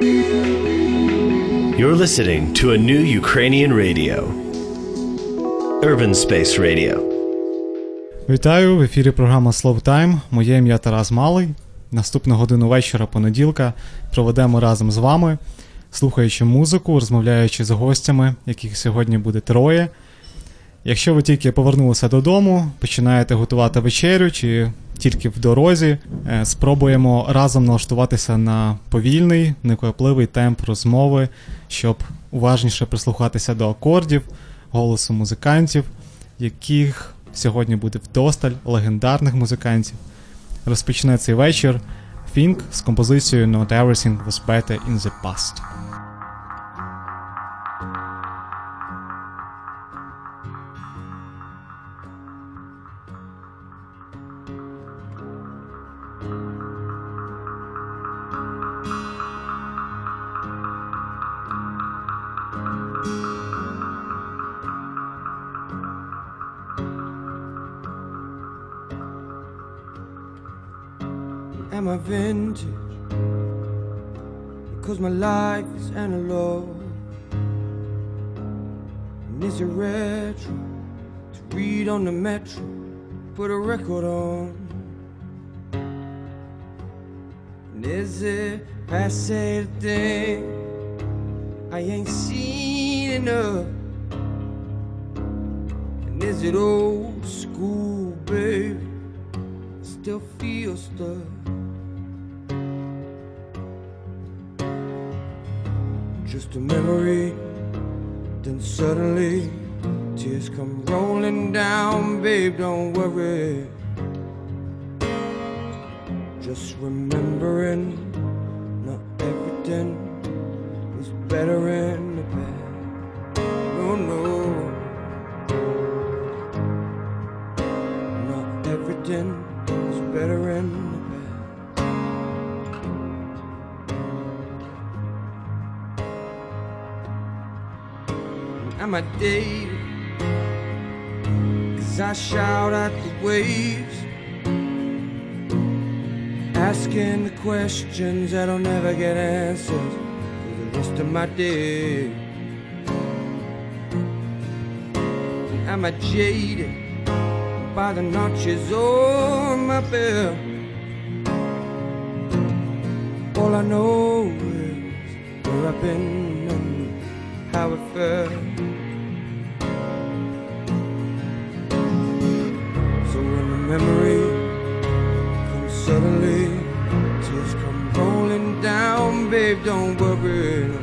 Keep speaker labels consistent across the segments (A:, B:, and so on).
A: You're listening to a new Ukrainian radio. Urban Space Radio.
B: Вітаю в ефірі програма Slow Time. Моє ім'я Тарас Малий. Наступну годину вечора понеділка проведемо разом з вами, слухаючи музику, розмовляючи з гостями, яких сьогодні буде троє. Якщо ви тільки повернулися додому, починаєте готувати вечерю чи тільки в дорозі, е, спробуємо разом налаштуватися на повільний, неквапливий темп розмови, щоб уважніше прислухатися до акордів, голосу музикантів, яких сьогодні буде вдосталь легендарних музикантів. Розпочне цей вечір Фінк з композицією Not Everything Was Better in the Past.
C: I vintage? Because my life is analog. And is it retro to read on the metro? Put a record on. And is it passe? I ain't seen enough. And is it old school, baby? Still feel stuck. Just a memory. Then suddenly, tears come rolling down, babe, don't worry. Just remembering, not everything was better in Am I dated? Cause I shout at the waves, asking the questions that'll never get answers for the rest of my day. I'm I jaded by the notches on my belt? All I know is where I've been and how it felt. Memory comes suddenly, tears come rolling down, babe, don't worry.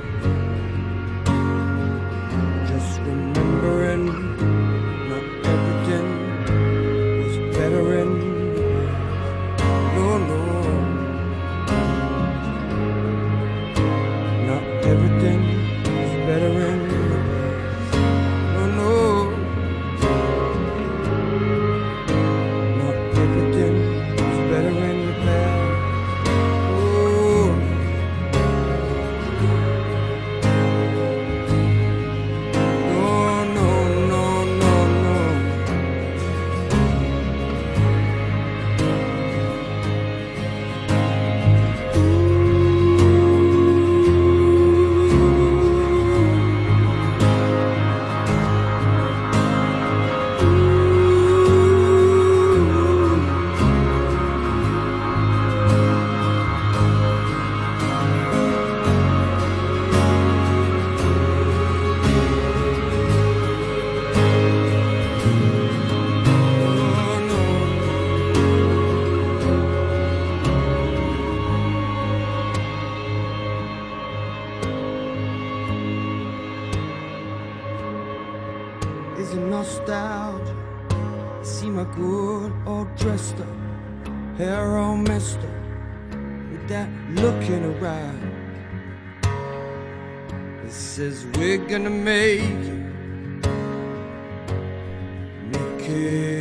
C: que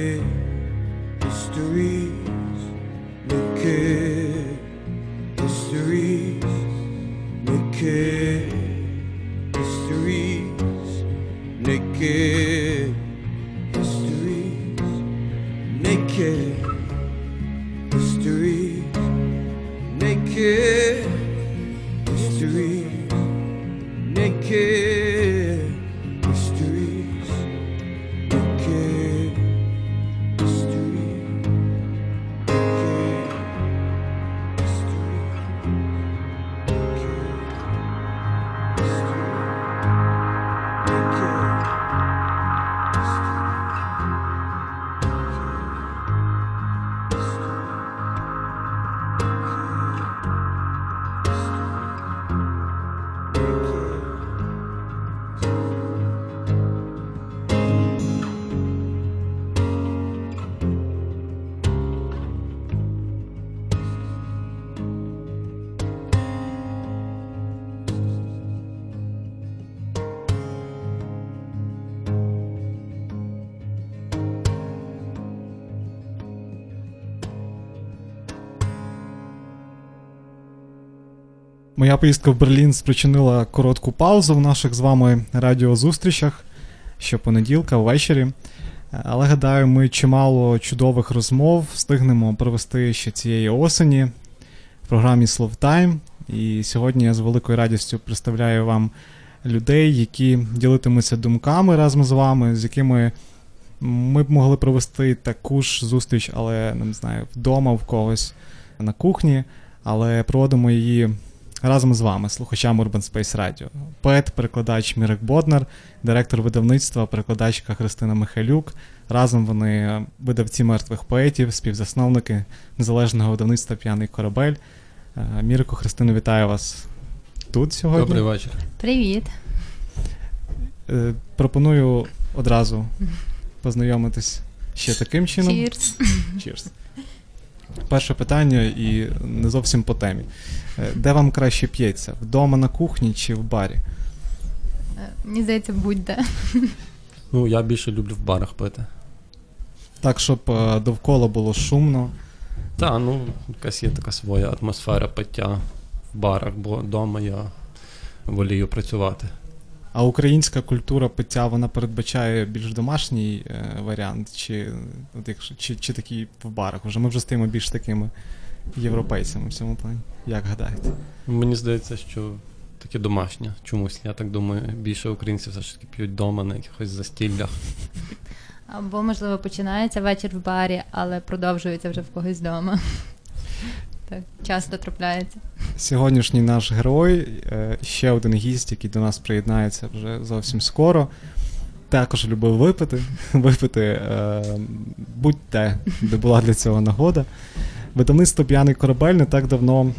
B: Моя поїздка в Берлін спричинила коротку паузу в наших з вами радіозустрічах щопонеділка ввечері. Але гадаю, ми чимало чудових розмов встигнемо провести ще цієї осені в програмі Словтайм. І сьогодні я з великою радістю представляю вам людей, які ділитимуться думками разом з вами, з якими ми б могли провести таку ж зустріч, але не знаю, вдома в когось на кухні, але проводимо її разом з вами, слухачами Urban Space Radio. Поет, перекладач Мірек Боднар, директор видавництва, перекладачка Христина Михайлюк. Разом вони видавці мертвих поетів, співзасновники незалежного видавництва П'яний корабель. Е, Мірико, Христину, вітаю вас тут сьогодні.
D: Добрий вечір.
E: Привіт.
B: Е, Пропоную одразу познайомитись ще таким чином.
E: Cheers.
B: Cheers. Перше питання і не зовсім по темі. Е, Де вам краще п'ється? Вдома на кухні чи в барі?
E: Е, Мені здається, будь-де.
D: Ну, я більше люблю в барах пити.
B: Так, щоб е, довкола було шумно.
D: Та, ну, якась є така своя атмосфера пиття в барах, бо вдома я волію працювати.
B: А українська культура пиття вона передбачає більш домашній е, варіант, чи, от якщо, чи, чи такий в барах? Уже ми вже стаємо більш такими європейцями в цьому плані. Як гадаєте?
D: Мені здається, що таке домашнє чомусь. Я так думаю, більше українців все ж таки п'ють вдома на якихось застіллях.
E: Або, можливо, починається вечір в барі, але продовжується вже в когось вдома. Так, часто трапляється.
B: Сьогоднішній наш герой, е, ще один гість, який до нас приєднається вже зовсім скоро. Також любив випити, випити е, будь-те, де була для цього нагода. Видавництво П'яний корабель не так давно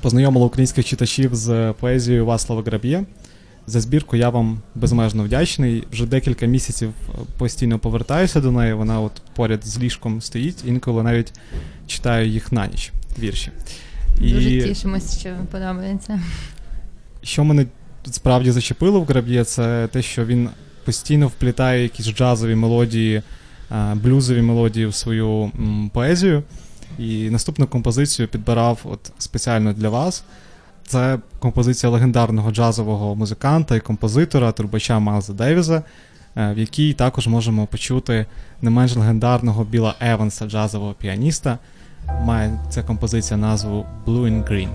B: познайомило українських читачів з поезією Васлава Граб'є. За збірку я вам безмежно вдячний. Вже декілька місяців постійно повертаюся до неї. Вона от поряд з ліжком стоїть, інколи навіть читаю їх на ніч вірші.
E: Дуже тішимося, що подобається.
B: Що мене справді зачепило в Граб'є, це те, що він постійно вплітає якісь джазові мелодії, блюзові мелодії в свою поезію. І наступну композицію підбирав от спеціально для вас. Це композиція легендарного джазового музиканта і композитора, трубача Майлза Девіза, е, в якій також можемо почути не менш легендарного Біла Еванса, джазового піаніста. Має ця композиція назву Blue and Green.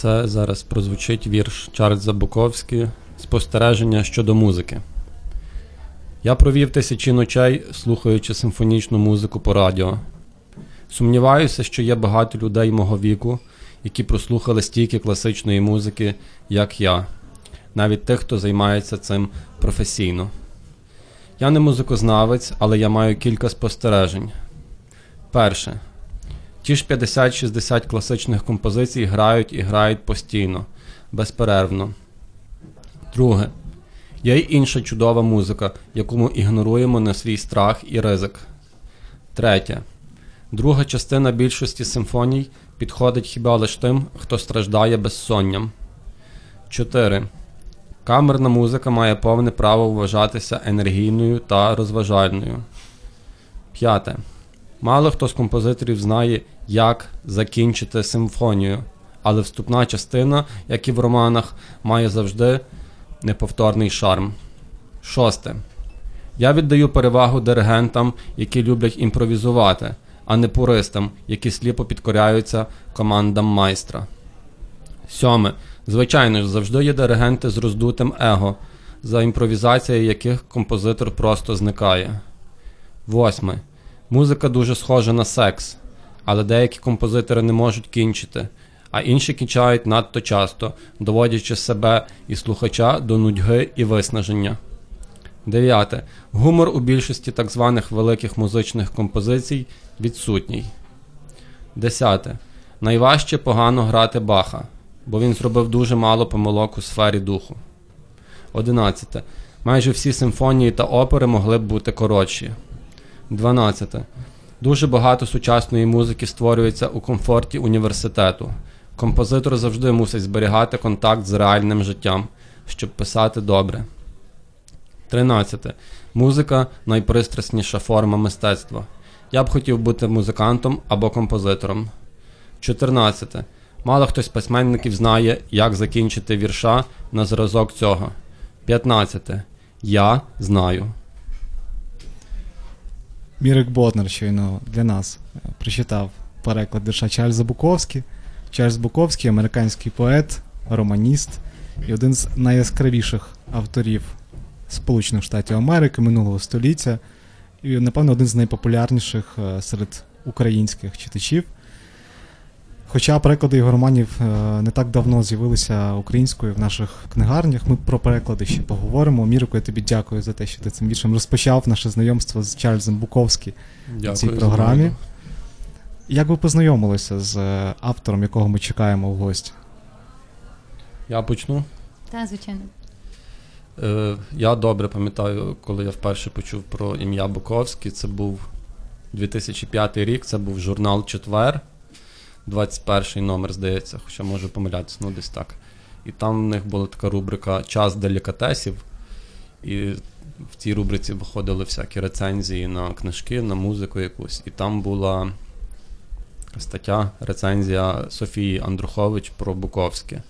D: Це зараз прозвучить вірш Чарльза Буковський Спостереження щодо музики. Я провів тисячі ночей, слухаючи симфонічну музику по радіо. Сумніваюся, що є багато людей мого віку, які прослухали стільки класичної музики, як я, навіть тих, хто займається цим професійно. Я не музикознавець, але я маю кілька спостережень. Перше. Ті ж 50-60 класичних композицій грають і грають постійно, безперервно. Друге. Є й інша чудова музика, яку ми ігноруємо на свій страх і ризик. Третє. Друга частина більшості симфоній підходить хіба лише тим, хто страждає безсонням. 4. Камерна музика має повне право вважатися енергійною та розважальною. 5. Мало хто з композиторів знає, як закінчити симфонію, але вступна частина, як і в романах, має завжди неповторний шарм. Шосте. Я віддаю перевагу диригентам, які люблять імпровізувати, а не пуристам, які сліпо підкоряються командам майстра. Сьоме. Звичайно ж, завжди є диригенти з роздутим его, за імпровізацією яких композитор просто зникає. Восьме. Музика дуже схожа на секс, але деякі композитори не можуть кінчити, а інші кінчають надто часто, доводячи себе і слухача до нудьги і виснаження. Дев'яте. Гумор у більшості так званих великих музичних композицій відсутній. Десяте. Найважче погано грати Баха, бо він зробив дуже мало помилок у сфері духу. Одинадцяте. Майже всі симфонії та опери могли б бути коротші. 12. Дуже багато сучасної музики створюється у комфорті університету. Композитор завжди мусить зберігати контакт з реальним життям, щоб писати добре. 13. Музика найпристрасніша форма мистецтва. Я б хотів бути музикантом або композитором. 14. Мало хто з письменників знає, як закінчити вірша на зразок цього. 15. Я знаю.
B: Мірик Боднер щойно для нас е, прочитав переклад вірша Чарльза Буковський. Чарльз Буковський американський поет, романіст і один з найяскравіших авторів Сполучених Штатів Америки минулого століття, і, напевно, один з найпопулярніших е, серед українських читачів. Хоча переклади його романів е, не так давно з'явилися українською в наших книгарнях. Ми про переклади ще поговоримо. Мірику, я тобі дякую за те, що ти цим віршем розпочав наше знайомство з Чарльзом Буковським
D: Дякую
B: в цій програмі.
D: нагоду.
B: Як ви познайомилися з е, автором, якого ми чекаємо в гості?
D: Я почну.
E: Так, звичайно.
D: Е, я добре пам'ятаю, коли я вперше почув про ім'я Буковський. Це був 2005 рік, це був журнал Четвер, 21 номер, здається, хоча можу помилятися, ну десь так. І там в них була така рубрика Час делікатесів. І в цій рубриці виходили всякі рецензії на книжки, на музику якусь. І там була стаття, рецензія Софії Андрухович про Буковське,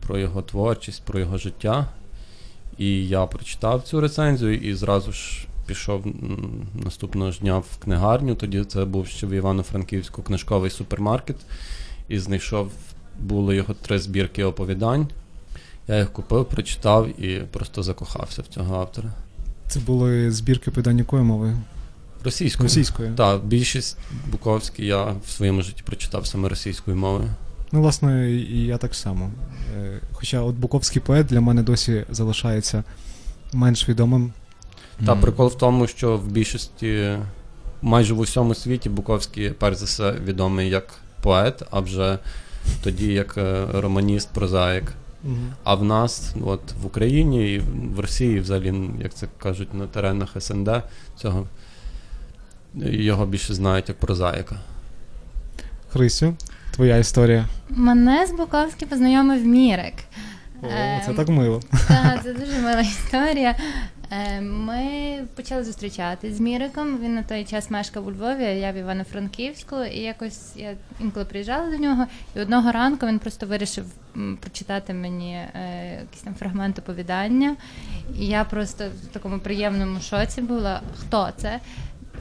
D: про його творчість, про його життя. І я прочитав цю рецензію і зразу ж пішов наступного ж дня в книгарню. Тоді це був ще в Івано-Франківську книжковий супермаркет. І знайшов, були його три збірки оповідань. Я їх купив, прочитав і просто закохався в цього автора.
B: Це були збірки питань якої мови?
D: Російською.
B: Російською.
D: Так, більшість Буковський я в своєму житті прочитав саме російською мовою.
B: Ну, власне, і я так само. Е, Хоча от Буковський поет для мене досі залишається менш відомим.
D: Та прикол в тому, що в більшості, майже в усьому світі, Буковський, перш за все, відомий як поет, а вже тоді як е, романіст, прозаїк. А в нас, от в Україні і в Росії, взагалі, як це кажуть, на теренах СНД, цього його більше знають як прозаїка.
B: Хрисю, твоя історія.
E: Мене з Буковським познайомив Мірик.
B: О,
E: Ем,
B: це так мило.
E: Так, це дуже мила історія. Е, Ми почали зустрічатись з Міриком. Він на той час мешкав у Львові, я в Івано-Франківську, і якось я інколи приїжджала до нього, і одного ранку він просто вирішив прочитати мені е, якийсь там фрагмент оповідання. І я просто в такому приємному шоці була. Хто це?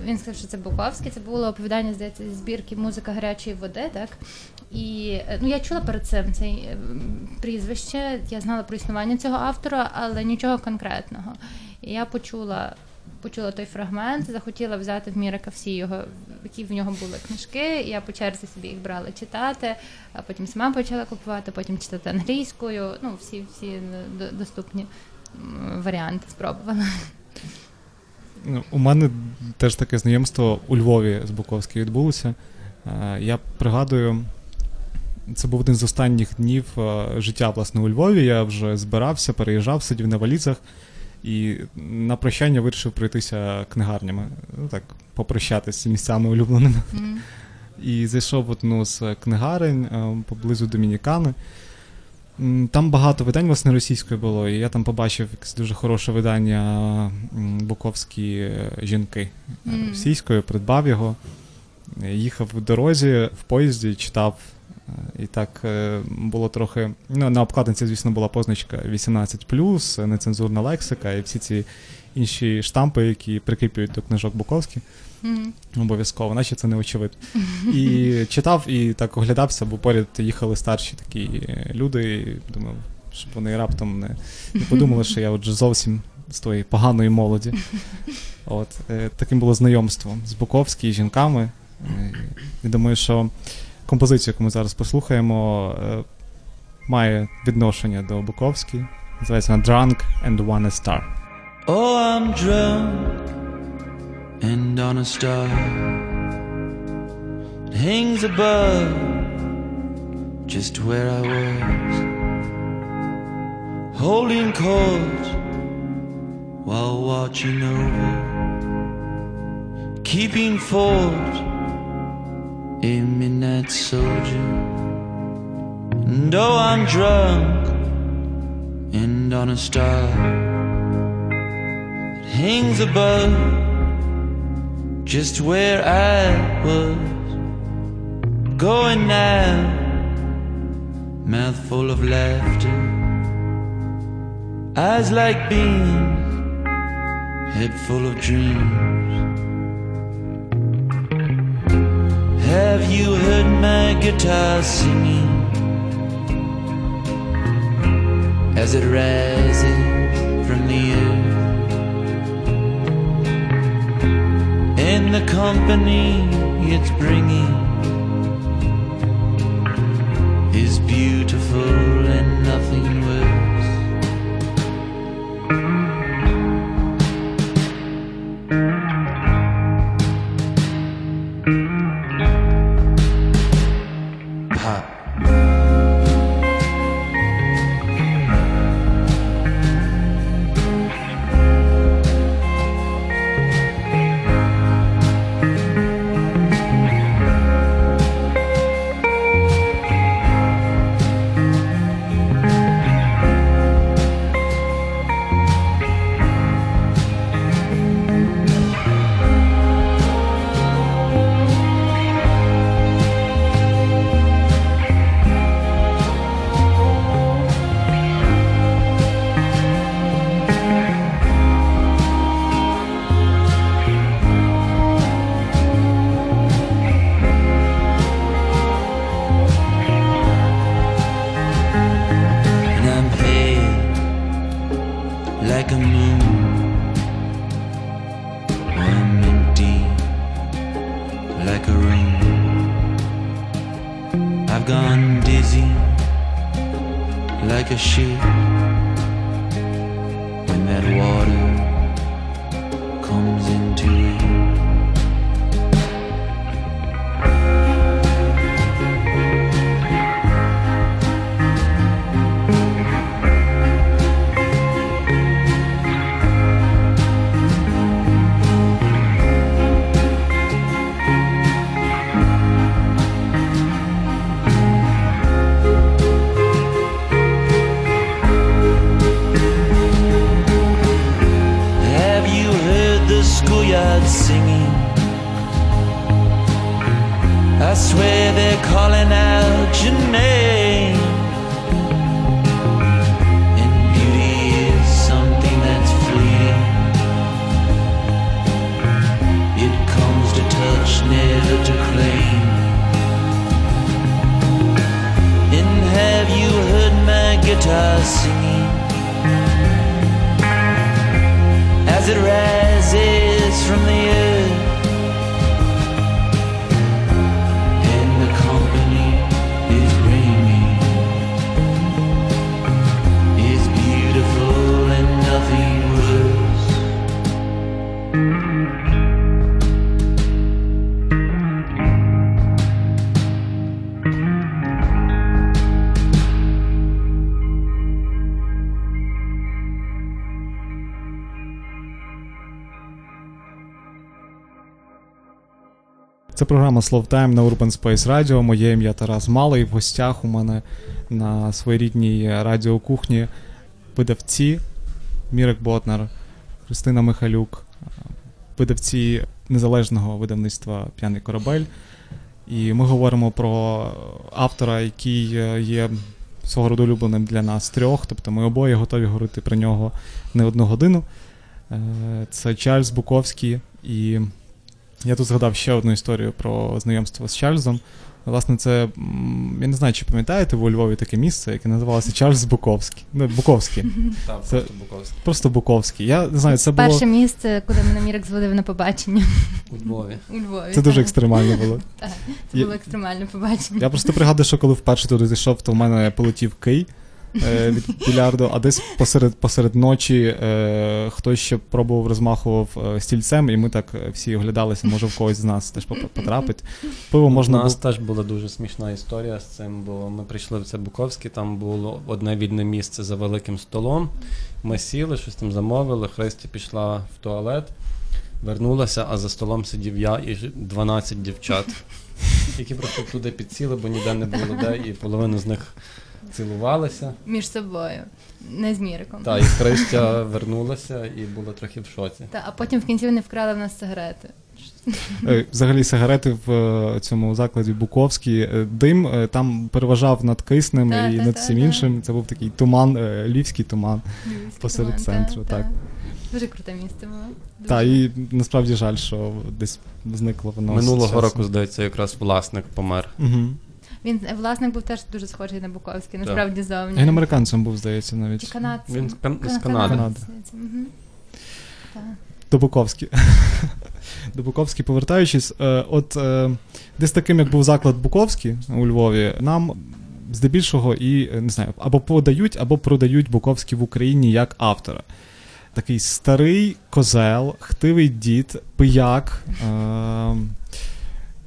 E: Він сказав, що це Буковський. Це було оповідання, здається, зі збірки музика гарячої води, так? І е, ну я чула перед цим це прізвище. Я знала про існування цього автора, але нічого конкретного. І я почула. Почула той фрагмент, захотіла взяти в Мірика всі його, які в нього були книжки. і Я по черзі собі їх брала читати, а потім сама почала купувати, потім читати англійською. Ну, всі всі доступні варіанти спробувала.
B: Ну, У мене теж таке знайомство у Львові з Буковським відбулося. Е, Я пригадую, це був один з останніх днів е, життя власне у Львові. Я вже збирався, переїжджав, сидів на валізах і на прощання вирішив пройтися книгарнями. Ну так, попрощатися з місцями улюбленими.
E: М.
B: І зайшов в одну з книгарень е, поблизу Домінікани. Там багато видань, власне, російською було, і я там побачив якесь дуже хороше видання Буковські е, жінки е, російською, придбав його, е, їхав в дорозі, в поїзді, читав. І так е, було трохи. Ну, на обкладинці, звісно, була позначка 18, нецензурна лексика і всі ці інші штампи, які прикріплюють до книжок Буковських.
E: Мгм.
B: Обов'язково, наче це не очевидно. І читав, і так оглядався, бо поряд їхали старші такі е, люди, і думав, щоб вони раптом не, не подумали, що я отже зовсім з тої поганої молоді. От, е, таким було знайомство з Буковські жінками. І думаю, що композицію, яку ми зараз послухаємо, е, має відношення до Буковської. Називається Drunk and One a Star.
F: Oh, I'm drunk and on a star it hangs above just where I was, holding court while watching over, keeping fort, a midnight soldier. And oh, I'm drunk and on a star that hangs above just where I was going now. Mouth full of laughter, eyes like beams, head full of dreams. You heard my guitar singing as it rises from the earth? and the company it's bringing is beautiful and nothing worse. I've gone dizzy like a ship when that water swear they're calling out your name. And beauty is something that's fleeting. It comes to touch, never to claim. And have you heard my guitar singing? as it rises
B: Це програма Словтайм на Urban Space Radio. Моє ім'я Тарас Малий. В гостях у мене на своєрідній радіокухні видавці Мірик Ботнер, Христина Михалюк, видавці незалежного видавництва П'яний корабель. І ми говоримо про автора, який є свого роду улюбленим для нас трьох. Тобто ми обоє готові говорити про нього не одну годину. Е, це Чарльз Буковський. І я тут згадав ще одну історію про знайомство з Чарльзом. Власне, це я не знаю, чи пам'ятаєте ви у Львові таке місце, яке називалося Чарльз Буковський. Ну, Буковський.
D: Так,
B: Це-
D: просто Буковський.
B: Просто Буковський. Я не знаю, це було.
E: Перше місце, куди мене Мірик зводив на побачення
D: У Львові.
E: у Львові.
B: Це дуже екстремально було.
E: Так, Це було екстремальне побачення.
B: Я просто пригадую, що коли вперше туди зайшов, то в мене полетів кий від білярду, а десь посеред, посеред ночі е, хтось ще пробував розмахував е, стільцем, і ми так е, всі оглядалися, може в когось з нас теж потрапить. Пиво
D: У нас
B: було.
D: теж була дуже смішна історія з цим, бо ми прийшли в це Буковське, там було одне вільне місце за великим столом. Ми сіли, щось там замовили. Христя пішла в туалет, вернулася, а за столом сидів я і 12 дівчат, які просто туди підсіли, бо ніде не було де, і половина з них цілувалися.
E: Між собою, не з Міриком.
D: Та, і Христя вернулася і була трохи в шоці.
E: Та, а потім в кінці вони вкрали в нас сигарети.
B: Е, Взагалі сигарети в е, цьому закладі Буковський. е, Дим там переважав над киснем
E: Та,
B: і
E: та,
B: над всім
E: та.
B: іншим. Це був такий туман, львівський туман.
E: Львівський
B: Посеред
E: туман,
B: центру,
E: та,
B: так.
E: та. Дуже круте місце було. Дуже.
B: Та і насправді жаль, що десь зникло воно.
D: Минулого року, здається, якраз власник помер.
B: Мгм.
E: Він власник був теж дуже схожий на Буковський, насправді зовні.
B: Він американцем був, здається,
E: Чи
B: навіть.
E: канадцем.
D: Він з Кан- з
E: Кан-
D: Канади.
E: Так.
B: До Буковський. До Буковський повертаючись, е, от е, десь таким, як був заклад Буковський у Львові, нам здебільшого і е, не знаю, або подають, або продають Буковський в Україні як автора. Такий старий козел, хтивий дід, пияк. Е,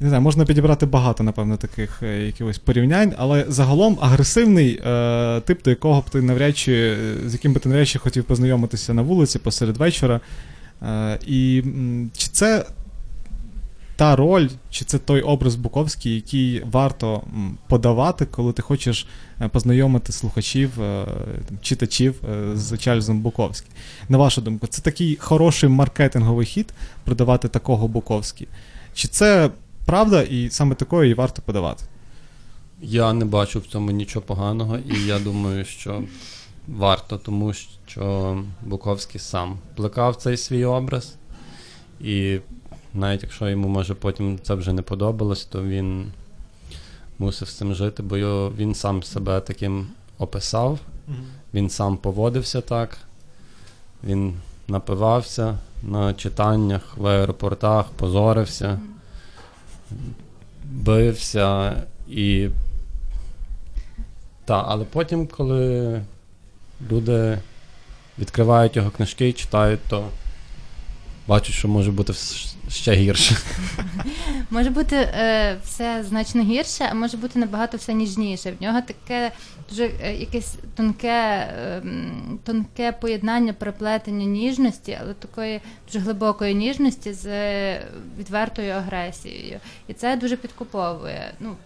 B: не знаю, можна підібрати багато, напевно, таких е, якихось порівнянь, але загалом агресивний е, тип, до якого б ти навряд чи, з яким би ти навряд чи хотів познайомитися на вулиці посеред вечора. Е, і чи це та роль, чи це той образ Буковський, який варто подавати, коли ти хочеш е, познайомити слухачів, е, читачів з Чарльзом Буковським? На вашу думку, це такий хороший маркетинговий хід продавати такого Буковський? Чи це правда, і саме такою і варто подавати?
D: Я не бачу в цьому нічого поганого, і я думаю, що варто, тому що Буковський сам плекав цей свій образ, і навіть якщо йому може потім це вже не подобалось, то він мусив з цим жити, бо його, він сам себе таким описав, він сам поводився так, він напивався на читаннях в аеропортах, позорився, бився і. Так, але потім, коли люди відкривають його книжки і читають, то бачать, що може бути ще гірше.
E: Може бути е, все значно гірше, а може бути набагато все ніжніше. В нього таке дуже е, якесь тонке, е, тонке поєднання, переплетення ніжності, але такої дуже глибокої ніжності з е, відвертою агресією. І це дуже підкуповує. Ну,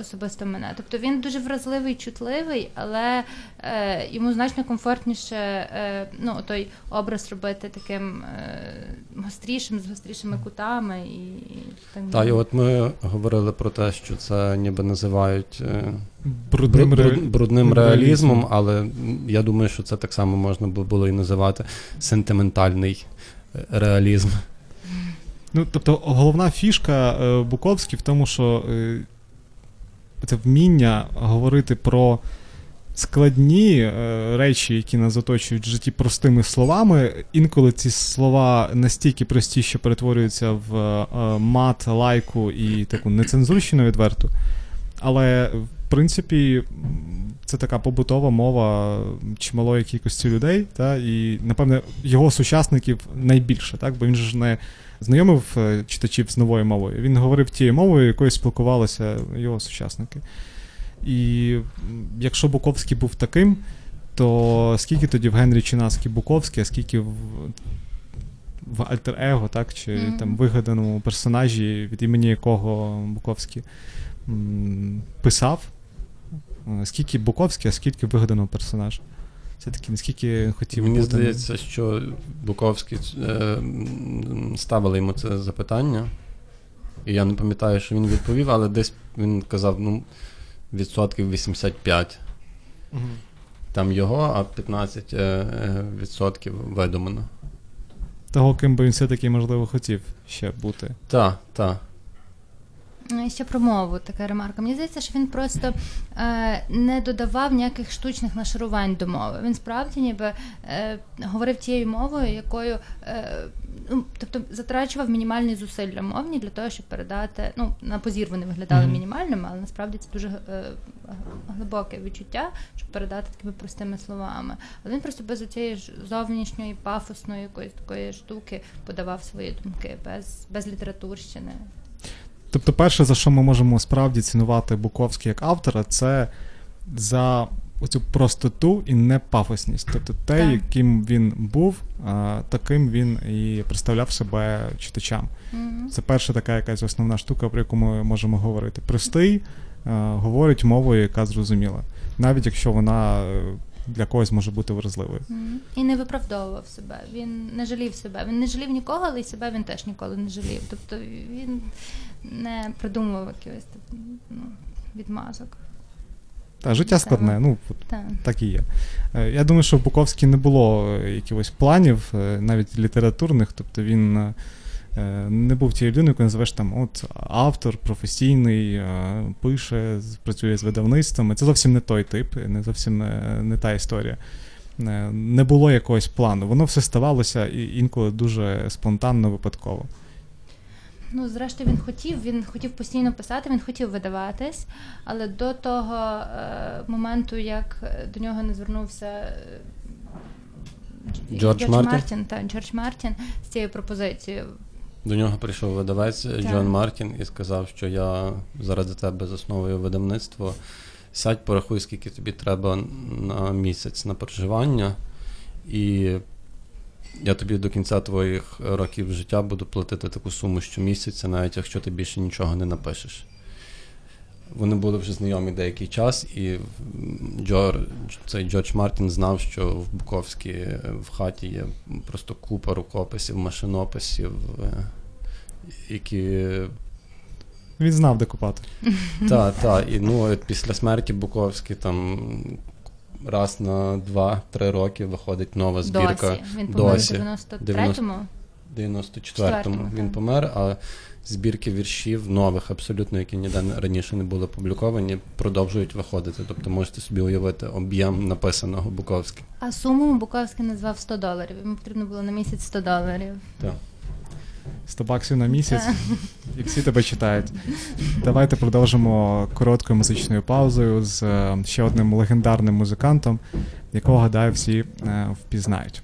E: особисто мене. Тобто він дуже вразливий, чутливий, але е, йому значно комфортніше е, ну, той образ робити таким е, гострішим, з гострішими кутами і, і так
D: Та, і от ми говорили про те, що це ніби називають е,
B: Брудним,
D: бруд-
B: ре-
D: бруд- брудним
B: реалізмом.
D: але я думаю, що це так само можна бу- було і називати сентиментальний е, реалізм.
B: Ну, тобто, головна фішка е, Буковський в тому, що це вміння говорити про складні е, речі, які нас оточують в житті простими словами. Інколи ці слова настільки прості, що перетворюються в е, мат, лайку і таку нецензурщину відверту. Але, в принципі, це така побутова мова чималої кількості людей, та, і, напевне, його сучасників найбільше, так, бо він ж не знайомив е, читачів з новою мовою. Він говорив тією мовою, якою спілкувалися його сучасники. І якщо Буковський був таким, то скільки тоді в Генрі Чинаски Буковський, а скільки в в альтер-его, так, чи
E: Мгм.
B: там вигаданому персонажі, від імені якого Буковський м, писав. Е, Скільки Буковський, а скільки вигаданого персонажа? Це таки наскільки хотів
D: Мені
B: бути.
D: здається, що Буковський е, ставили йому це запитання, і я не пам'ятаю, що він відповів, але десь він казав, ну, відсотків 85.
B: Мгм.
D: Там його, а 15 е, е, відсотків видумано.
B: Того, ким би він все-таки, можливо, хотів ще бути.
D: Так, так.
E: Е, Ще про мову така ремарка. Мені здається, що він просто е, не додавав ніяких штучних нашарувань до мови. Він справді ніби е, говорив тією мовою, якою е, ну, тобто затрачував мінімальні зусилля мовні для того, щоб передати. Ну, на позір вони виглядали
B: Мгм.
E: мінімальними, але насправді це дуже е, глибоке відчуття, щоб передати такими простими словами. Але він просто без цієї ж зовнішньої пафосної якоїсь такої штуки подавав свої думки без, без літературщини.
B: Тобто, перше, за що ми можемо справді цінувати Буковський як автора, це за оцю простоту і непафосність. Тобто те,
E: Так.
B: яким він був, таким він і представляв себе читачам.
E: Мгм.
B: Це перша така якась основна штука, про яку ми можемо говорити. Простий говорить мовою, яка зрозуміла, навіть якщо вона е, для когось може бути вразливою.
E: Мгм. І не виправдовував себе. Він не жалів себе. Він не жалів нікого, але й себе він теж ніколи не жалів. Тобто він не придумував якихось ну, відмазок.
B: Та життя складне, ну
E: Так.
B: так і є. Е, Я думаю, що в Буковській не було е, якихось планів, е, навіть літературних, тобто він не був тією людиною, яку називаєш там от автор професійний, е, пише, працює з видавництвами. Це зовсім не той тип, не зовсім не, не та історія. Е, Не було якогось плану. Воно все ставалося інколи дуже спонтанно, випадково.
E: Ну, зрештою, він хотів, він хотів постійно писати, він хотів видаватись, але до того е, моменту, як е, до нього не звернувся е, Дж-
D: Джордж Мартін?
E: Мартін та Джордж Мартін з цією пропозицією.
D: До нього прийшов видавець
E: Так.
D: Джон Мартін і сказав, що я заради тебе засновую видавництво. Сядь, порахуй, скільки тобі треба на місяць на проживання, і я тобі до кінця твоїх років життя буду платити таку суму щомісяця, навіть якщо ти більше нічого не напишеш. Вони були вже знайомі деякий час, і Джор, цей Джордж Мартін знав, що в Буковській е, в хаті є просто купа рукописів, машинописів, е, які
B: Він знав, де купати.
D: та, та, і ну після смерті Буковський там раз на 2-3 роки виходить нова збірка.
E: Досі. Він помер
D: Досі.
E: у 93-му.
D: 94-му
E: Четвертому,
D: він помер, а збірки віршів нових, абсолютно, які ніде не- раніше не були опубліковані, продовжують виходити. Тобто можете собі уявити об'єм написаного Буковським.
E: А суму Буковський назвав 100 доларів. Йому потрібно було на місяць 100 доларів.
D: Так.
B: 100 баксів на місяць, і всі тебе читають. Давайте продовжимо короткою музичною паузою з е, ще одним легендарним музикантом, якого, гадаю, всі е, впізнають.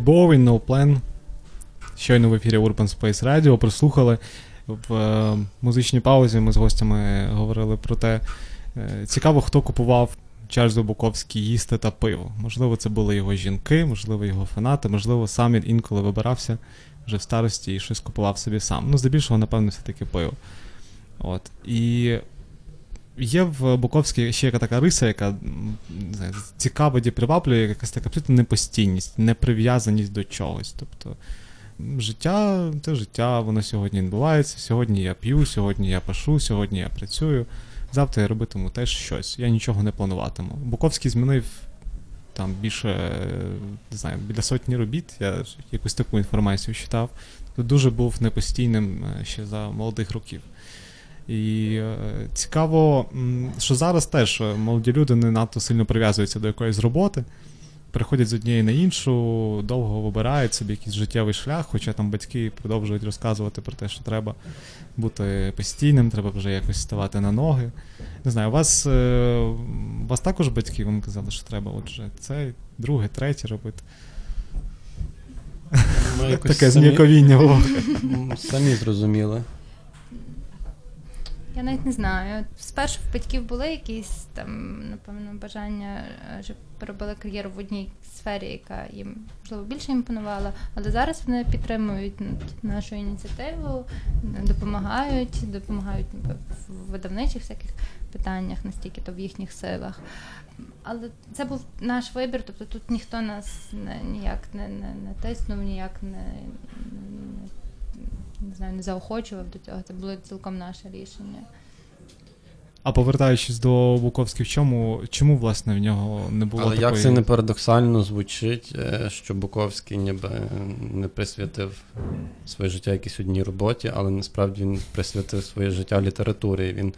B: Девід Боуі, No Plan. Щойно в ефірі Urban Space Radio прослухали. В е, музичній паузі ми з гостями говорили про те, е, цікаво, хто купував Чарльзу Буковський їсти та пиво. Можливо, це були його жінки, можливо, його фанати, можливо, сам він інколи вибирався вже в старості і щось купував собі сам. Ну, здебільшого, напевно, все-таки пиво. От. І є в Буковській ще яка така риса, яка цікаво ді приваблює, якась така абсолютно непостійність, неприв'язаність до чогось. Тобто життя це життя, воно сьогодні відбувається. Сьогодні я п'ю, сьогодні я пашу, сьогодні я працюю. Завтра я робитиму теж щось. Я нічого не плануватиму. Буковський змінив там більше не знаю, біля сотні робіт. Я якусь таку інформацію читав. Тобто дуже був непостійним е, ще за молодих років. І е, цікаво, що зараз теж е, молоді люди не надто сильно прив'язуються до якоїсь роботи, переходять з однієї на іншу, довго вибирають собі якийсь життєвий шлях, хоча там батьки продовжують розказувати про те, що треба бути постійним, треба вже якось ставати на ноги. Не знаю, у вас, е, у вас також батьки вам казали, що треба отже це, друге, третє робити.
D: Ми
B: Таке зніяковіння було.
D: Самі зрозуміли.
E: Я навіть не знаю. Спершу в батьків були якісь там, напевно, бажання, е, щоб робили кар'єру в одній сфері, яка їм можливо більше імпонувала. Але зараз вони підтримують ну, нашу ініціативу, допомагають, допомагають в видавничих всяких питаннях, настільки то в їхніх силах. Але це був наш вибір, тобто тут ніхто нас не, ніяк не, не, не тиснув, ніяк не, не, не знаю, не заохочував до цього. Це було цілком наше рішення.
B: А повертаючись до Буковських, в чому, чому власне в нього не було
D: Але
B: такої...
D: як це не парадоксально звучить, е, що Буковський ніби не присвятив своє життя якійсь одній роботі, але насправді він присвятив своє життя літературі. Він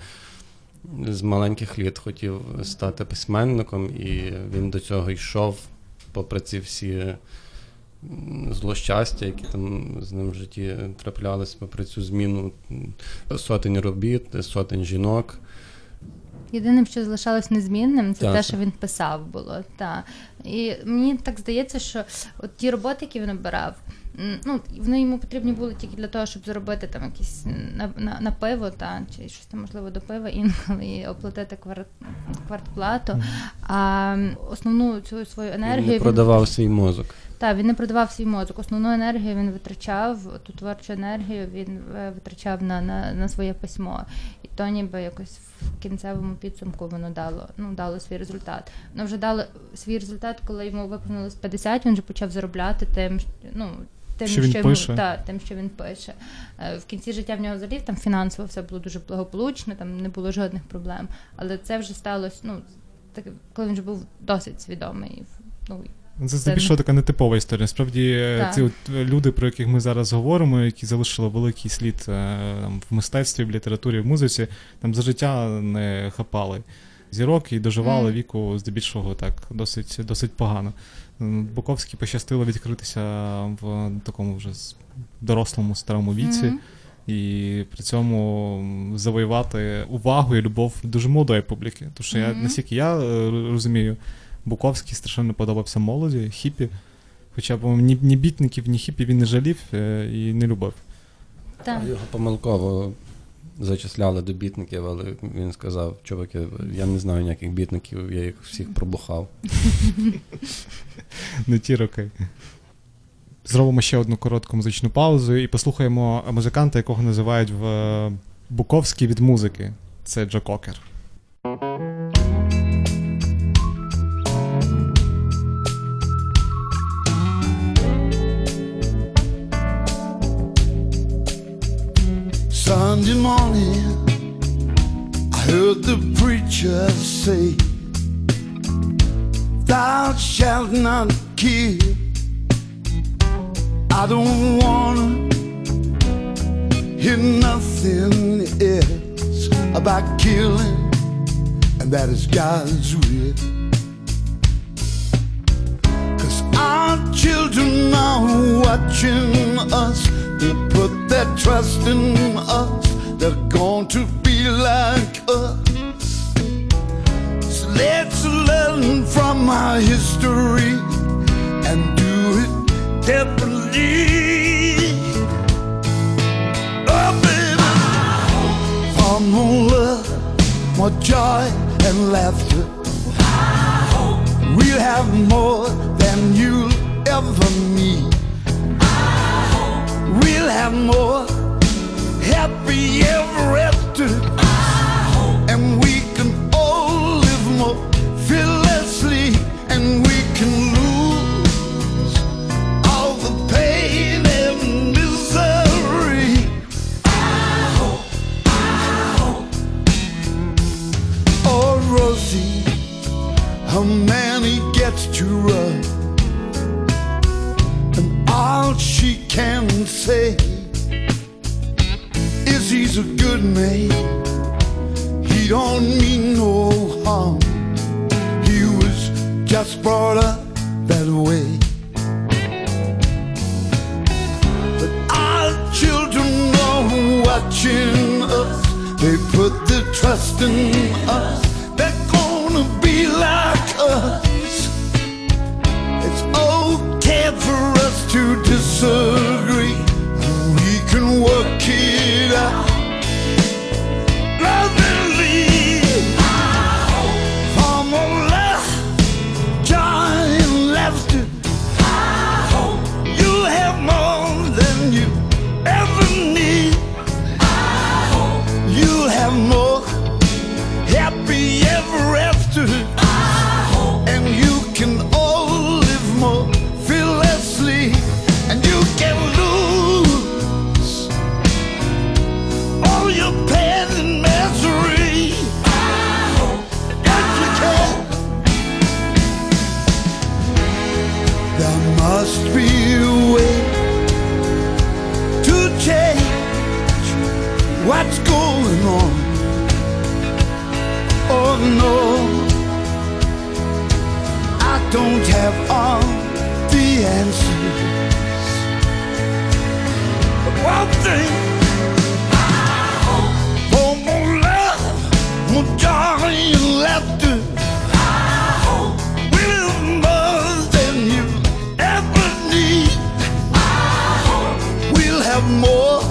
D: з маленьких літ хотів стати письменником, і він до цього йшов, попри ці всі злощастя, які там з ним в житті траплялись, попри цю зміну сотень робіт, сотень жінок.
E: Єдиним, що залишалось незмінним, це
D: Так.
E: те, що він писав було. Та. І мені так здається, що от ті роботи, які він обирав, ну, вони йому потрібні були тільки для того, щоб заробити там якісь на, на, на пиво, та, чи щось там можливо до пива інколи і оплатити квар, квартплату. А основну цю свою
D: Він
E: енергію
D: не
E: він
D: продавав свій мозок.
E: так, він не продавав свій мозок. Основну енергію він витрачав, ту творчу енергію він е, витрачав на, на, на своє письмо. І то ніби якось в кінцевому підсумку воно дало, ну, дало свій результат. Воно вже дало свій результат, коли йому виповнилось 50, він вже почав заробляти тим, ну, тим,
B: Що він
E: йому-
B: пише.
E: та, тим, що він пише. Е, В кінці життя в нього взагалі там фінансово все було дуже благополучно, там не було жодних проблем. Але це вже сталося, ну, так, коли він вже був досить свідомий. Ну,
B: Це здебільшого така нетипова історія. Насправді, е,
E: Так.
B: ці от е, люди, про яких ми зараз говоримо, які залишили великий слід там, в мистецтві, в літературі, в музиці, там за життя не хапали зірок і доживали
E: Мгм.
B: віку здебільшого так досить, досить погано. М, Буковській пощастило відкритися в такому вже дорослому старому віці.
E: Мгм.
B: І при цьому завоювати увагу і любов дуже молодої публіки. Тому що я, наскільки я е, розумію, Буковський страшенно подобався молоді, хіпі. Хоча б ні, ні бітників, ні хіпі він не жалів е, і не любив.
E: Так.
D: Його помилково зачисляли до бітників, але він сказав, чуваки, я не знаю ніяких бітників, я їх всіх пробухав.
B: Не ті роки. Зробимо ще одну коротку музичну паузу і послухаємо музиканта, якого називають в е, Буковський від музики. Це Джо Кокер.
G: Sunday morning, I heard the preacher say, Thou shalt not kill. I don't wanna hear nothing else about killing, and that is God's will. Cause our children are watching us. They their trust in us. They're going to be like us. So let's learn from our history and do it differently. Oh, baby. For more love, more joy and laughter. We'll have more than you'll ever need. We'll have more happy ever after. And we can all live more fearlessly. And we can lose all the pain and misery. I hope, I hope. Oh, Rosie how many gets to run can say is he's a good man. He don't mean no harm. He was just brought up that way. But our children are watching us. They put their trust in us. They're gonna be like us. It's okay for us to disagree sığır There must be a way to change what's going on. Oh no. I don't have all the answers. But one thing, for more oh, oh, love, more joy and laughter, 么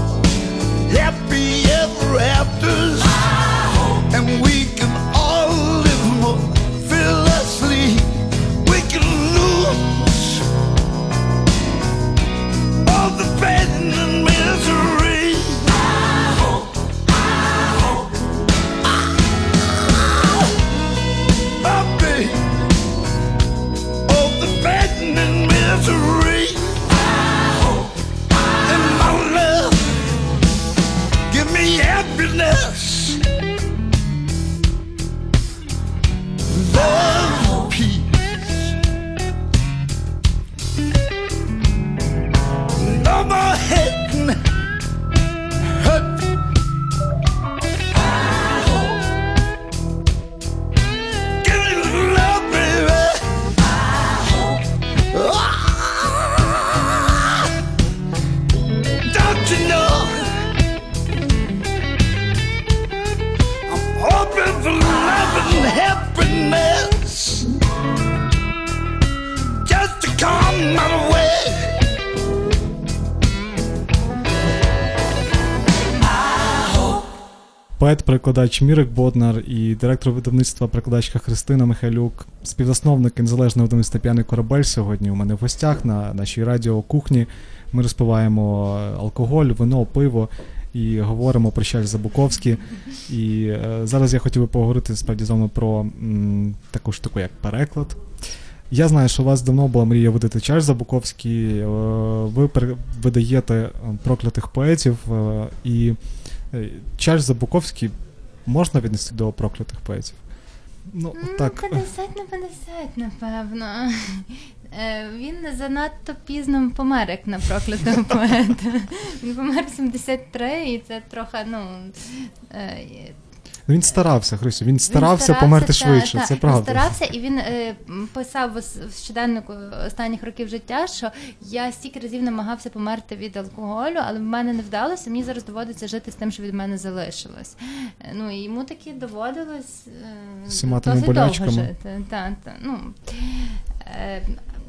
B: поет-перекладач Мірик Боднар і директор видавництва перекладачка Христина Михайлюк, співзасновники незалежного видавництва П'яний корабель сьогодні у мене в гостях на нашій радіокухні. Ми розпиваємо алкоголь, вино, пиво і говоримо про Чарльза Буковський. І е, зараз я хотів би поговорити справді з вами про м, таку штуку, як переклад. Я знаю, що у вас давно була мрія видати Чарльза Буковський. Е, ви видаєте е, проклятих поетів, е, і е, Чарльза Буковський можна віднести до проклятих поетів? Ну, так.
E: 50 на 50, напевно. Е, Він занадто пізно помер, як на проклятого поета. Він помер в 73, і це трохи, ну. Е,
B: Він старався, Христю, він старався,
E: старався,
B: померти
E: та,
B: швидше.
E: та,
B: це
E: він
B: правда.
E: старався, і він е, писав в, щоденнику останніх років життя, що я стільки разів намагався померти від алкоголю, але в мене не вдалося. Мені зараз доводиться жити з тим, що від мене залишилось. Е, Ну і йому таки доводилось е,
B: всіма тими
E: довго жити. Та, та, ну, е,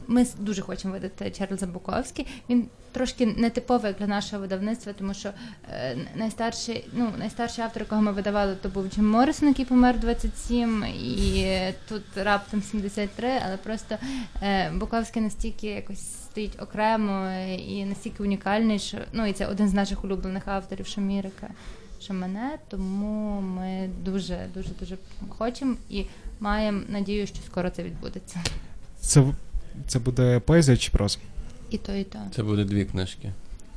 E: ми дуже хочемо видати Чарльза Буковський. Він трошки нетиповий для нашого видавництва, тому що е, найстарший, ну, найстарший автор, якого ми видавали, то був Джим Моррисон, який помер 27, і тут раптом 73, але просто е, Буковський настільки якось стоїть окремо і настільки унікальний, що ну і це один з наших улюблених авторів Шамірика. Мене, тому ми дуже дуже дуже хочемо і маємо надію, що скоро це відбудеться.
B: Це, це буде поезія чи проза?
E: І то, і то.
D: Це буде дві книжки.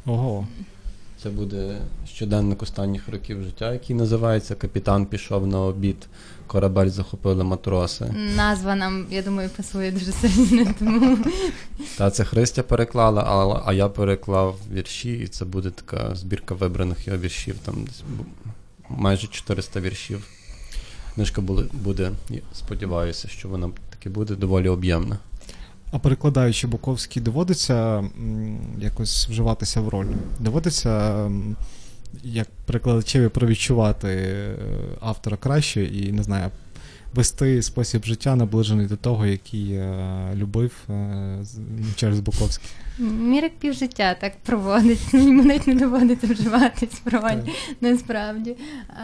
B: Ого.
D: Це буде щоденник останніх років життя, який називається Капітан пішов на обід, корабель захопили матроси.
E: Назва нам, я думаю, пасує дуже сильно. Тому
D: Та це Христя переклала, а, а я переклав вірші, і це буде така збірка вибраних його віршів. Там десь майже 400 віршів. Книжка буде, буде, сподіваюся, що вона таки буде доволі об'ємна.
B: А перекладаючи Буковський, доводиться якось вживатися в роль. Доводиться як перекладачеві провідчувати е, автора краще і не знаю, вести спосіб життя наближений до того, який е, любив е, з- Чарльз Буковський.
E: Мірик півжиття так проводить. Йому навіть не доводиться вживатись в насправді.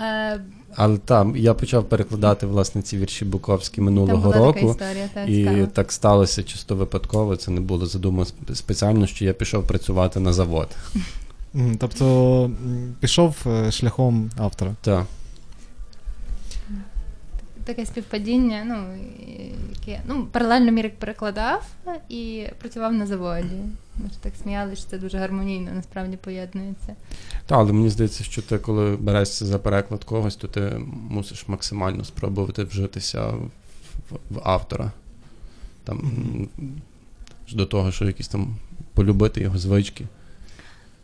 E: А,
D: Але там я почав перекладати власне ці вірші Буковські
E: там
D: минулого року.
E: історія, та,
D: І так сталося чисто випадково. Це не було задумано спеціально, що я пішов працювати на завод.
B: Тобто пішов е, шляхом автора.
D: Так.
E: Таке співпадіння, ну, яке, ну, паралельно Мірик перекладав і працював на заводі. Ми ж так сміялися, що це дуже гармонійно насправді поєднується.
D: Та, але мені здається, що ти, коли берешся за переклад когось, то ти мусиш максимально спробувати вжитися в, в, автора. Там до того, що якісь там полюбити його звички.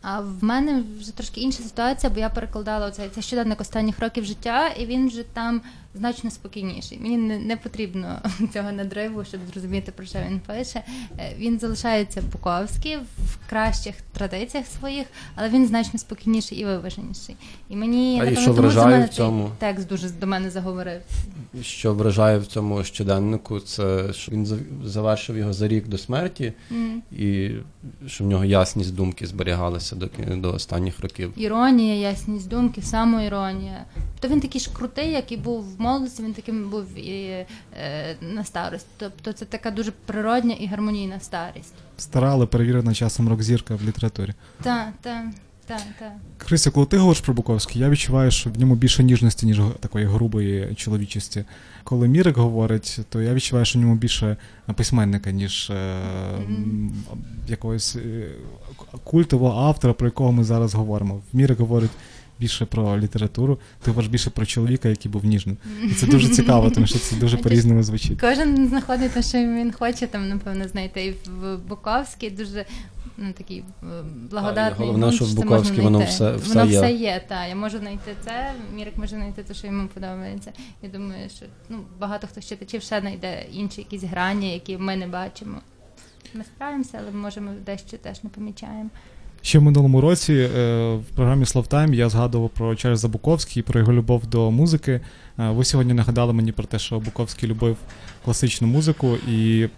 E: А в мене вже трошки інша ситуація, бо я перекладала оцей це щоденник останніх років життя, і він вже там значно спокійніший. Мені не, не потрібно цього надриву, щоб зрозуміти, про що він пише. Е, Він залишається Буковський в кращих традиціях своїх, але він значно спокійніший і виваженіший. І мені
D: А і що вражає в цьому?
E: текст дуже до мене заговорив.
D: Що вражає в цьому щоденнику, це що він завершив його за рік до смерті,
E: М.
D: і що в нього ясність думки зберігалася до, до останніх років.
E: Іронія, ясність думки, самоіронія. Тобто він такий ж крутий, як і був в молодості, він таким був і е, на старость. Тобто це така дуже природня і гармонійна старість.
B: Стара, але перевірена часом рок-зірка в літературі.
E: Так, так, так, так.
B: Христя, коли ти говориш про Буковський, я відчуваю, що в ньому більше ніжності, ніж такої грубої чоловічості. Коли Мірик говорить, то я відчуваю, що в ньому більше письменника, ніж е, м, якогось е, культового автора, про якого ми зараз говоримо. Мірик говорить більше про літературу, ти говориш більше про чоловіка, який був ніжним. І це дуже цікаво, тому що це дуже по-різному звучить.
E: Кожен знаходить те, що він хоче там, напевно, знайти. І в Буковській дуже ну, такий е, благодатний.
D: головне, що в Буковській воно все- все
E: воно
D: є.
E: все є. Та. Я можу знайти це, Мірик може знайти те, що йому подобається. Я думаю, що ну, багато хто з читачів ще знайде інші якісь грані, які ми не бачимо. Ми справимося, але можемо дещо теж не помічаємо.
B: Ще в минулому році е, в програмі Словтайм я згадував про Чарльза Буковський, про його любов до музики. Е, ви сьогодні нагадали мені про те, що Буковський любив класичну музику, і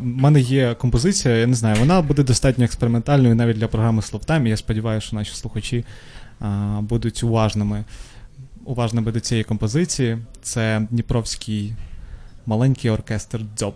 B: в мене є композиція, я не знаю, вона буде достатньо експериментальною навіть для програми Словтайм. і Я сподіваюся, що наші слухачі е, будуть уважними. уважними до цієї композиції. Це Дніпровський маленький оркестр Дзьоб.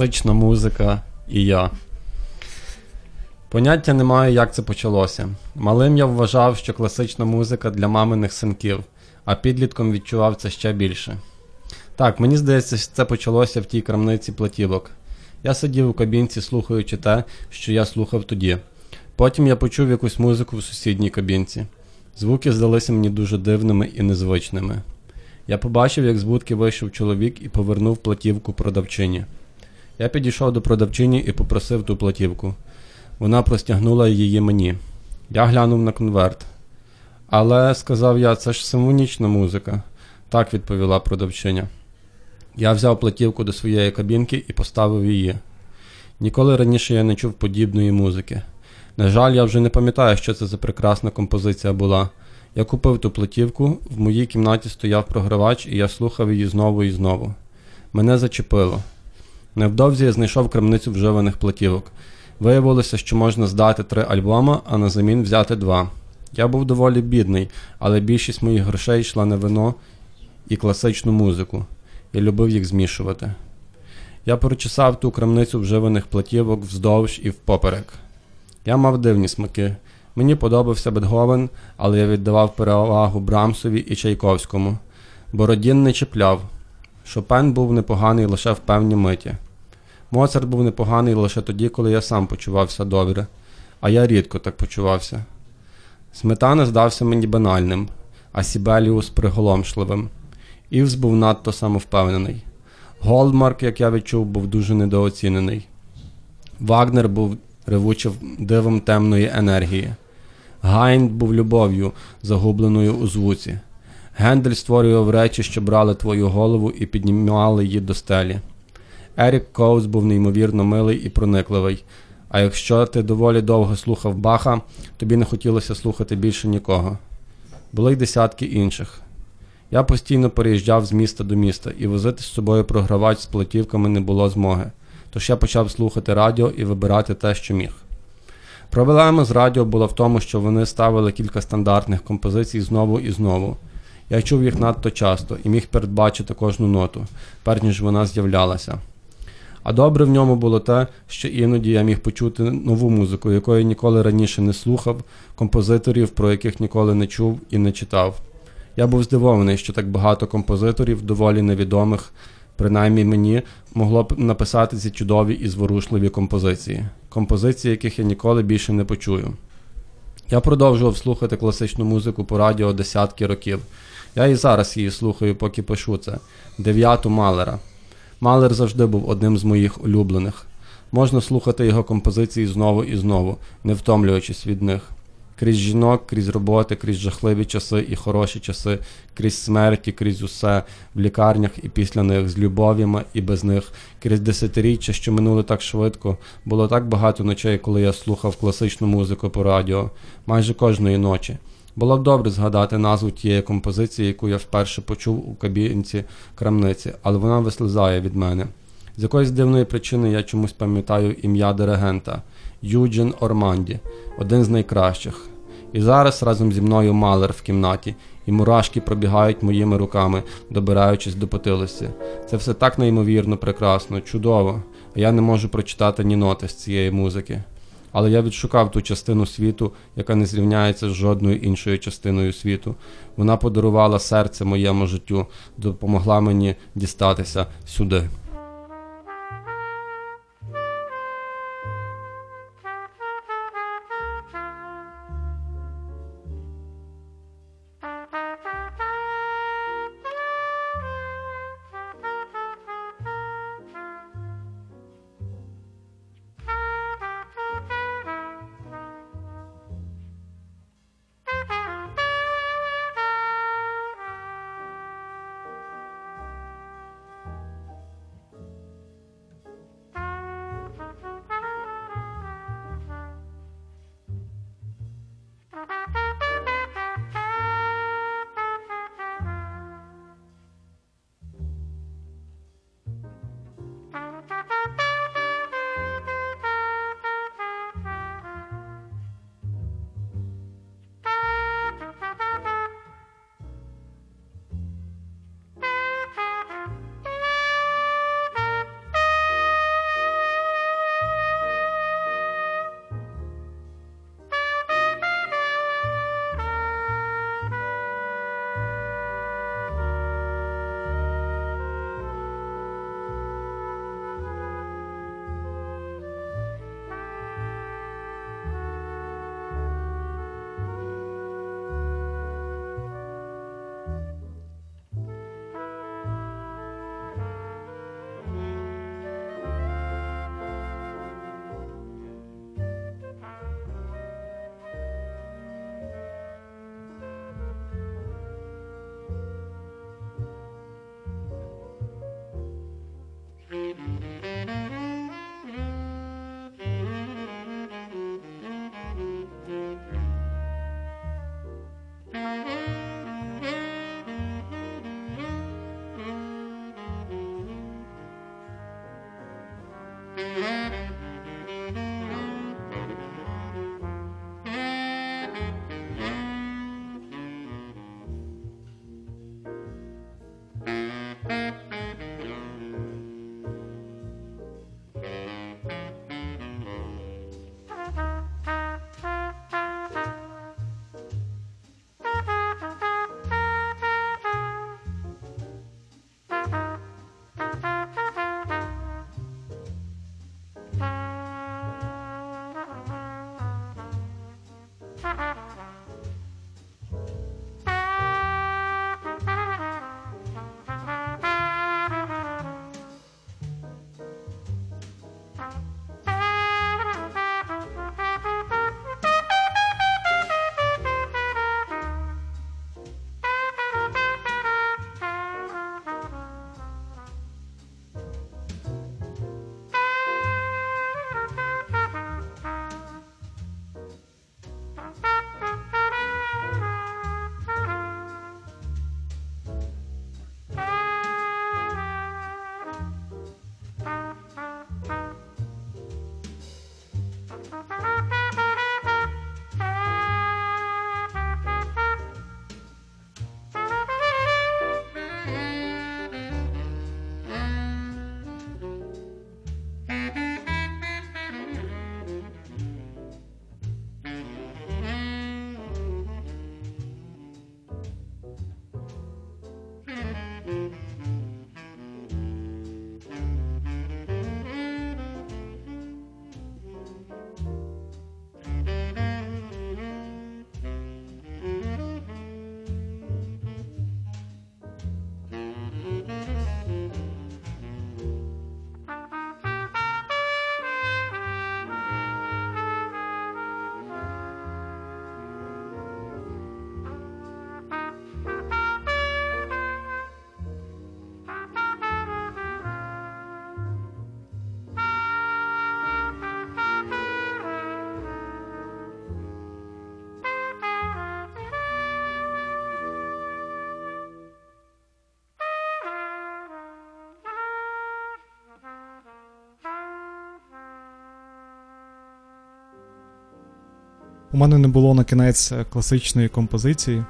D: Класична музика і я. Поняття не маю, як це почалося. Малим я вважав, що класична музика для маминих синків, а підлітком відчував це ще більше. Так, мені здається, що це почалося в тій крамниці платівок. Я сидів у кабінці, слухаючи те, що я слухав тоді. Потім я почув якусь музику в сусідній кабінці. Звуки здалися мені дуже дивними і незвичними. Я побачив, як з будки вийшов чоловік і повернув платівку продавчині. Я підійшов до продавчині і попросив ту платівку. Вона простягнула її мені. Я глянув на конверт. Але, сказав я, це ж симфонічна музика. Так відповіла продавчиня. Я взяв платівку до своєї кабінки і поставив її. Ніколи раніше я не чув подібної музики. На жаль, я вже не пам'ятаю, що це за прекрасна композиція була. Я купив ту платівку, в моїй кімнаті стояв програвач, і я слухав її знову і знову. Мене зачепило. Невдовзі я знайшов крамницю вживаних платівок. Виявилося, що можна здати три альбоми, а на замін взяти два. Я був доволі бідний, але більшість моїх грошей йшла на вино і класичну музику. Я любив їх змішувати. Я прочесав ту крамницю вживаних платівок вздовж і впоперек. Я мав дивні смаки. Мені подобався Бетговен, але я віддавав перевагу Брамсові і Чайковському. Бородін не чіпляв. Шопен був непоганий лише в певні миті. Моцарт був непоганий лише тоді, коли я сам почувався добре, а я рідко так почувався. Сметана здався мені банальним, а Сібеліус приголомшливим. Івс був надто самовпевнений. Голдмарк, як я відчув, був дуже недооцінений. Вагнер був ревучим дивом темної енергії. Гайнд був любов'ю, загубленою у звуці. Гендель створював речі, що брали твою голову і піднімали її до стелі. Ерік Коус був неймовірно милий і проникливий. А якщо ти доволі довго слухав Баха, тобі не хотілося слухати більше нікого. Були й десятки інших. Я постійно переїжджав з міста до міста, і возити з собою програвач з платівками не було змоги. Тож я почав слухати радіо і вибирати те, що міг. Проблема з радіо була в тому, що вони ставили кілька стандартних композицій знову і знову. Я чув їх надто часто і міг передбачити кожну ноту, перш ніж вона з'являлася. А добре в ньому було те, що іноді я міг почути нову музику, якої ніколи раніше не слухав, композиторів, про яких ніколи не чув і не читав. Я був здивований, що так багато композиторів, доволі невідомих, принаймні мені, могло б написати ці чудові і зворушливі композиції, композиції, яких я ніколи більше не почую. Я продовжував слухати класичну музику по радіо десятки років. Я і зараз її слухаю, поки пишу це. Дев'яту Малера. Малер завжди був одним з моїх улюблених. Можна слухати його композиції знову і знову, не втомлюючись від них. Крізь жінок, крізь роботи, крізь жахливі часи і хороші часи, крізь смерті, крізь усе, в лікарнях і після них, з любов'ями і без них, крізь десятиріччя, що минули так швидко, було так багато ночей, коли я слухав класичну музику по радіо, майже кожної ночі. Було б добре згадати назву тієї композиції, яку я вперше почув у кабінці крамниці, але вона вислизає від мене. З якоїсь дивної причини я чомусь пам'ятаю ім'я диригента Юджин Орманді, один з найкращих. І зараз разом зі мною малер в кімнаті, і мурашки пробігають моїми руками, добираючись до потилості. Це все так неймовірно прекрасно, чудово, а я не можу прочитати ні ноти з цієї музики. Але я відшукав ту частину світу, яка не зрівняється з жодною іншою частиною світу. Вона подарувала серце моєму життю, допомогла мені дістатися сюди.
B: У мене не було на кінець класичної композиції,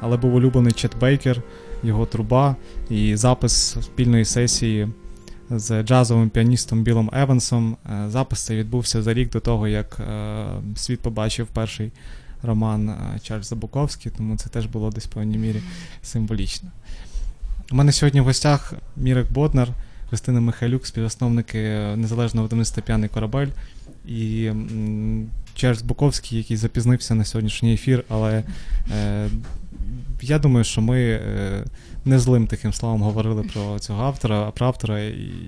B: але був улюблений Чет Бейкер, його труба і запис спільної сесії з джазовим піаністом Білом Евансом. Е, запис цей відбувся за рік до того, як е, світ побачив перший роман е, Чарльза Буковський, тому це теж було десь в певній мірі символічно. У мене сьогодні в гостях Мірик Боднар, Христина Михайлюк, співзасновники незалежного видавництва П'яний корабель і Чарльз Буковський, який запізнився на сьогоднішній ефір, але е, я думаю, що ми е, не злим таким словом говорили про цього автора, а про автора,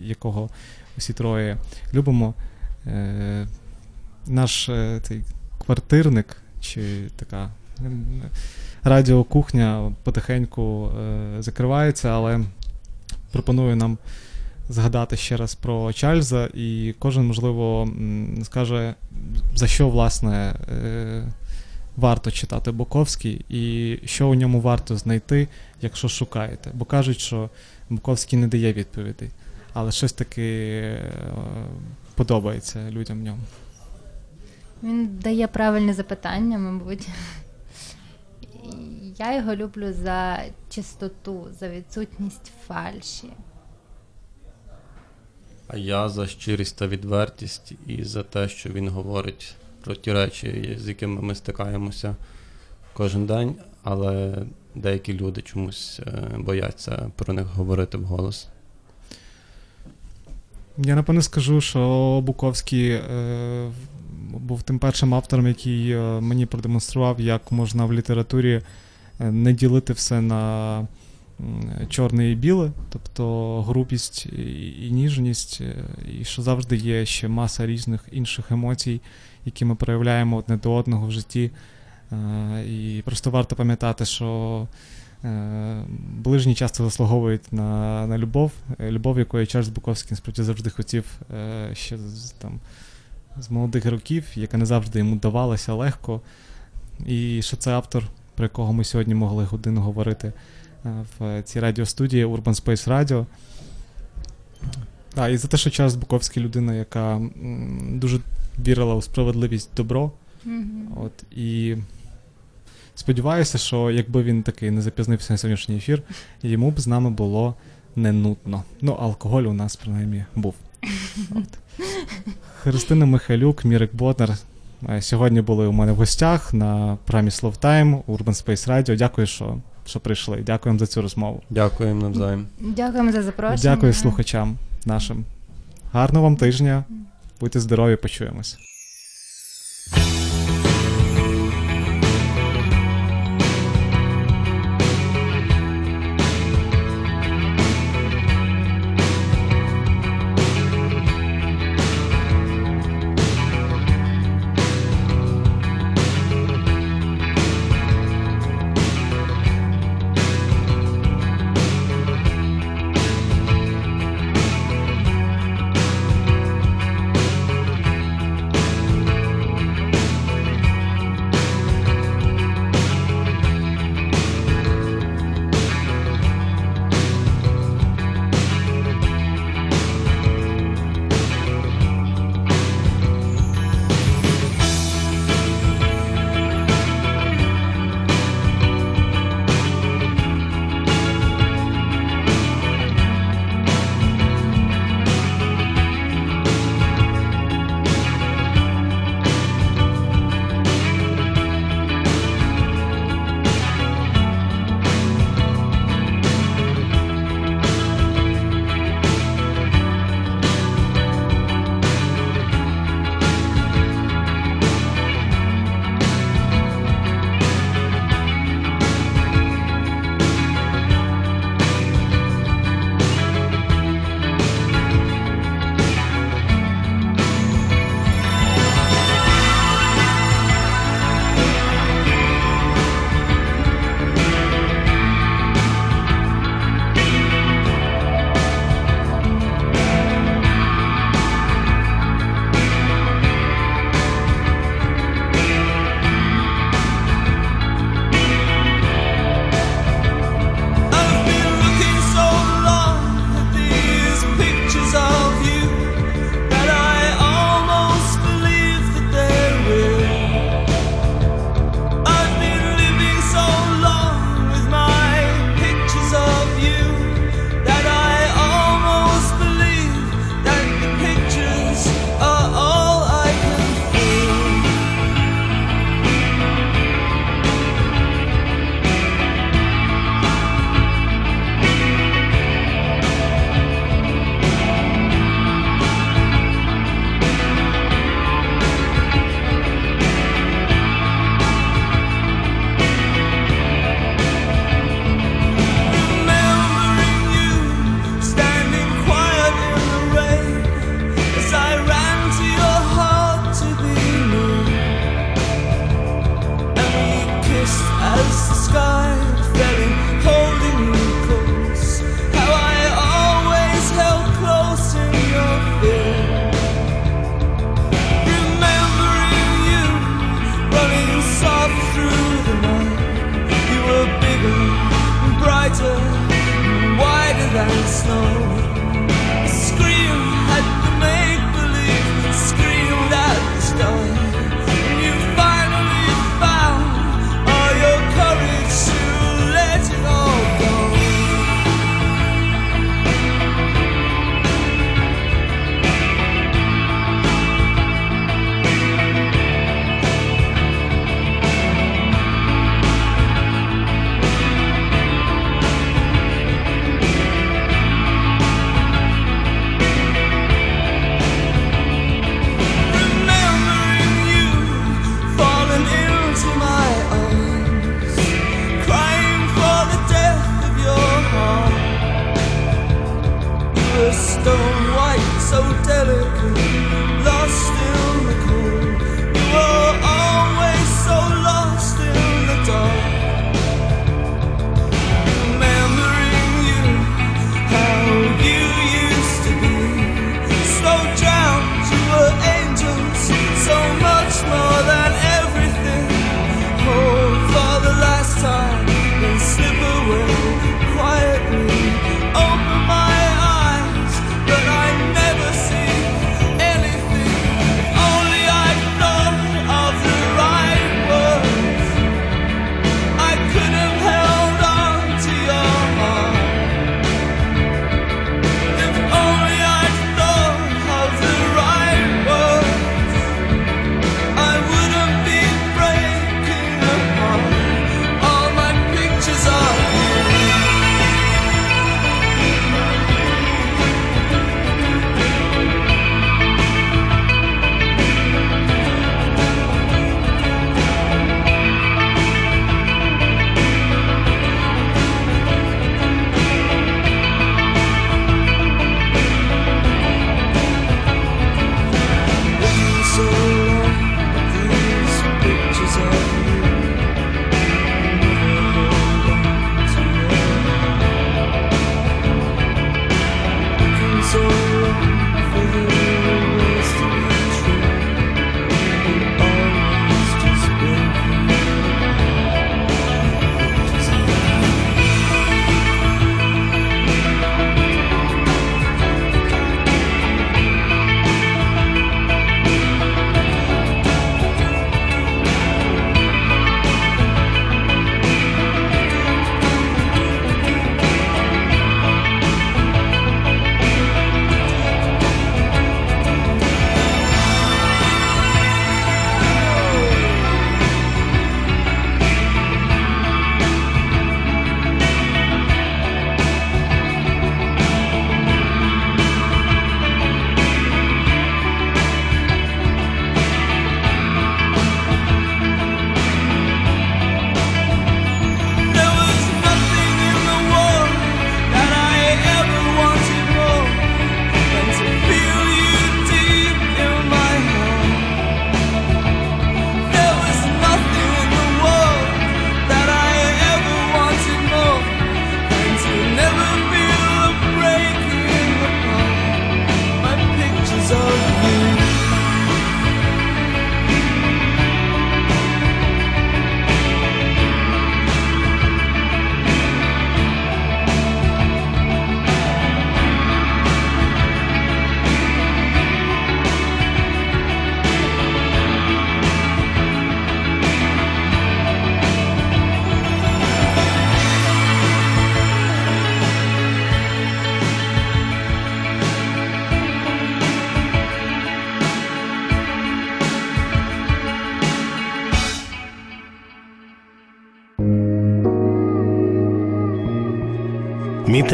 B: якого усі троє любимо. Е, Наш е, цей квартирник чи така радіокухня потихеньку е, закривається, але пропоную нам згадати ще раз про Чарльза, і кожен, можливо, скаже, за що, власне, е, варто читати Буковський, і що у ньому варто знайти, якщо шукаєте. Бо кажуть, що Буковський не дає відповідей, але щось таки е, подобається людям в ньому.
E: Він дає правильне запитання, мабуть. Я його люблю за чистоту, за відсутність фальші.
D: А я за щирість та відвертість і за те, що він говорить про ті речі, з якими ми стикаємося кожен день, але деякі люди чомусь е, бояться про них говорити вголос.
B: Я напевно скажу, що Буковський е, був тим першим автором, який е, мені продемонстрував, як можна в літературі е, не ділити все на чорне і біле, тобто грубість і ніжність, е, і що завжди є ще маса різних інших емоцій, які ми проявляємо одне до одного в житті. І просто варто пам'ятати, що ближні часто заслуговують на на любов, любов, якої Чарльз Буковський насправді завжди хотів ще там з молодих років, яка не завжди йому давалася легко. І що це автор, про якого ми сьогодні могли годину говорити е, в цій радіостудії Urban Space Radio. А, І за те, що Чарльз Буковський людина, яка дуже вірила у справедливість добро.
E: Mm-hmm.
B: От, І сподіваюся, що якби він такий не запізнився на сьогоднішній ефір, йому б з нами було не нудно. Ну, алкоголь у нас принаймні був. От. Христина Михайлюк, Мірик Ботнер. Е, сьогодні були у мене в гостях на програмі Slow Time, Urban Space Radio. Дякую, що що прийшли. Дякуємо за цю розмову.
D: Дякуємо навзаєм.
E: Дякуємо за запрошення.
B: Дякую слухачам нашим. Гарного вам тижня. Будьте здорові, почуємось.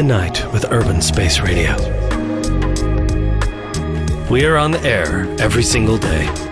A: The night with Urban Space Radio. We are on the air every single day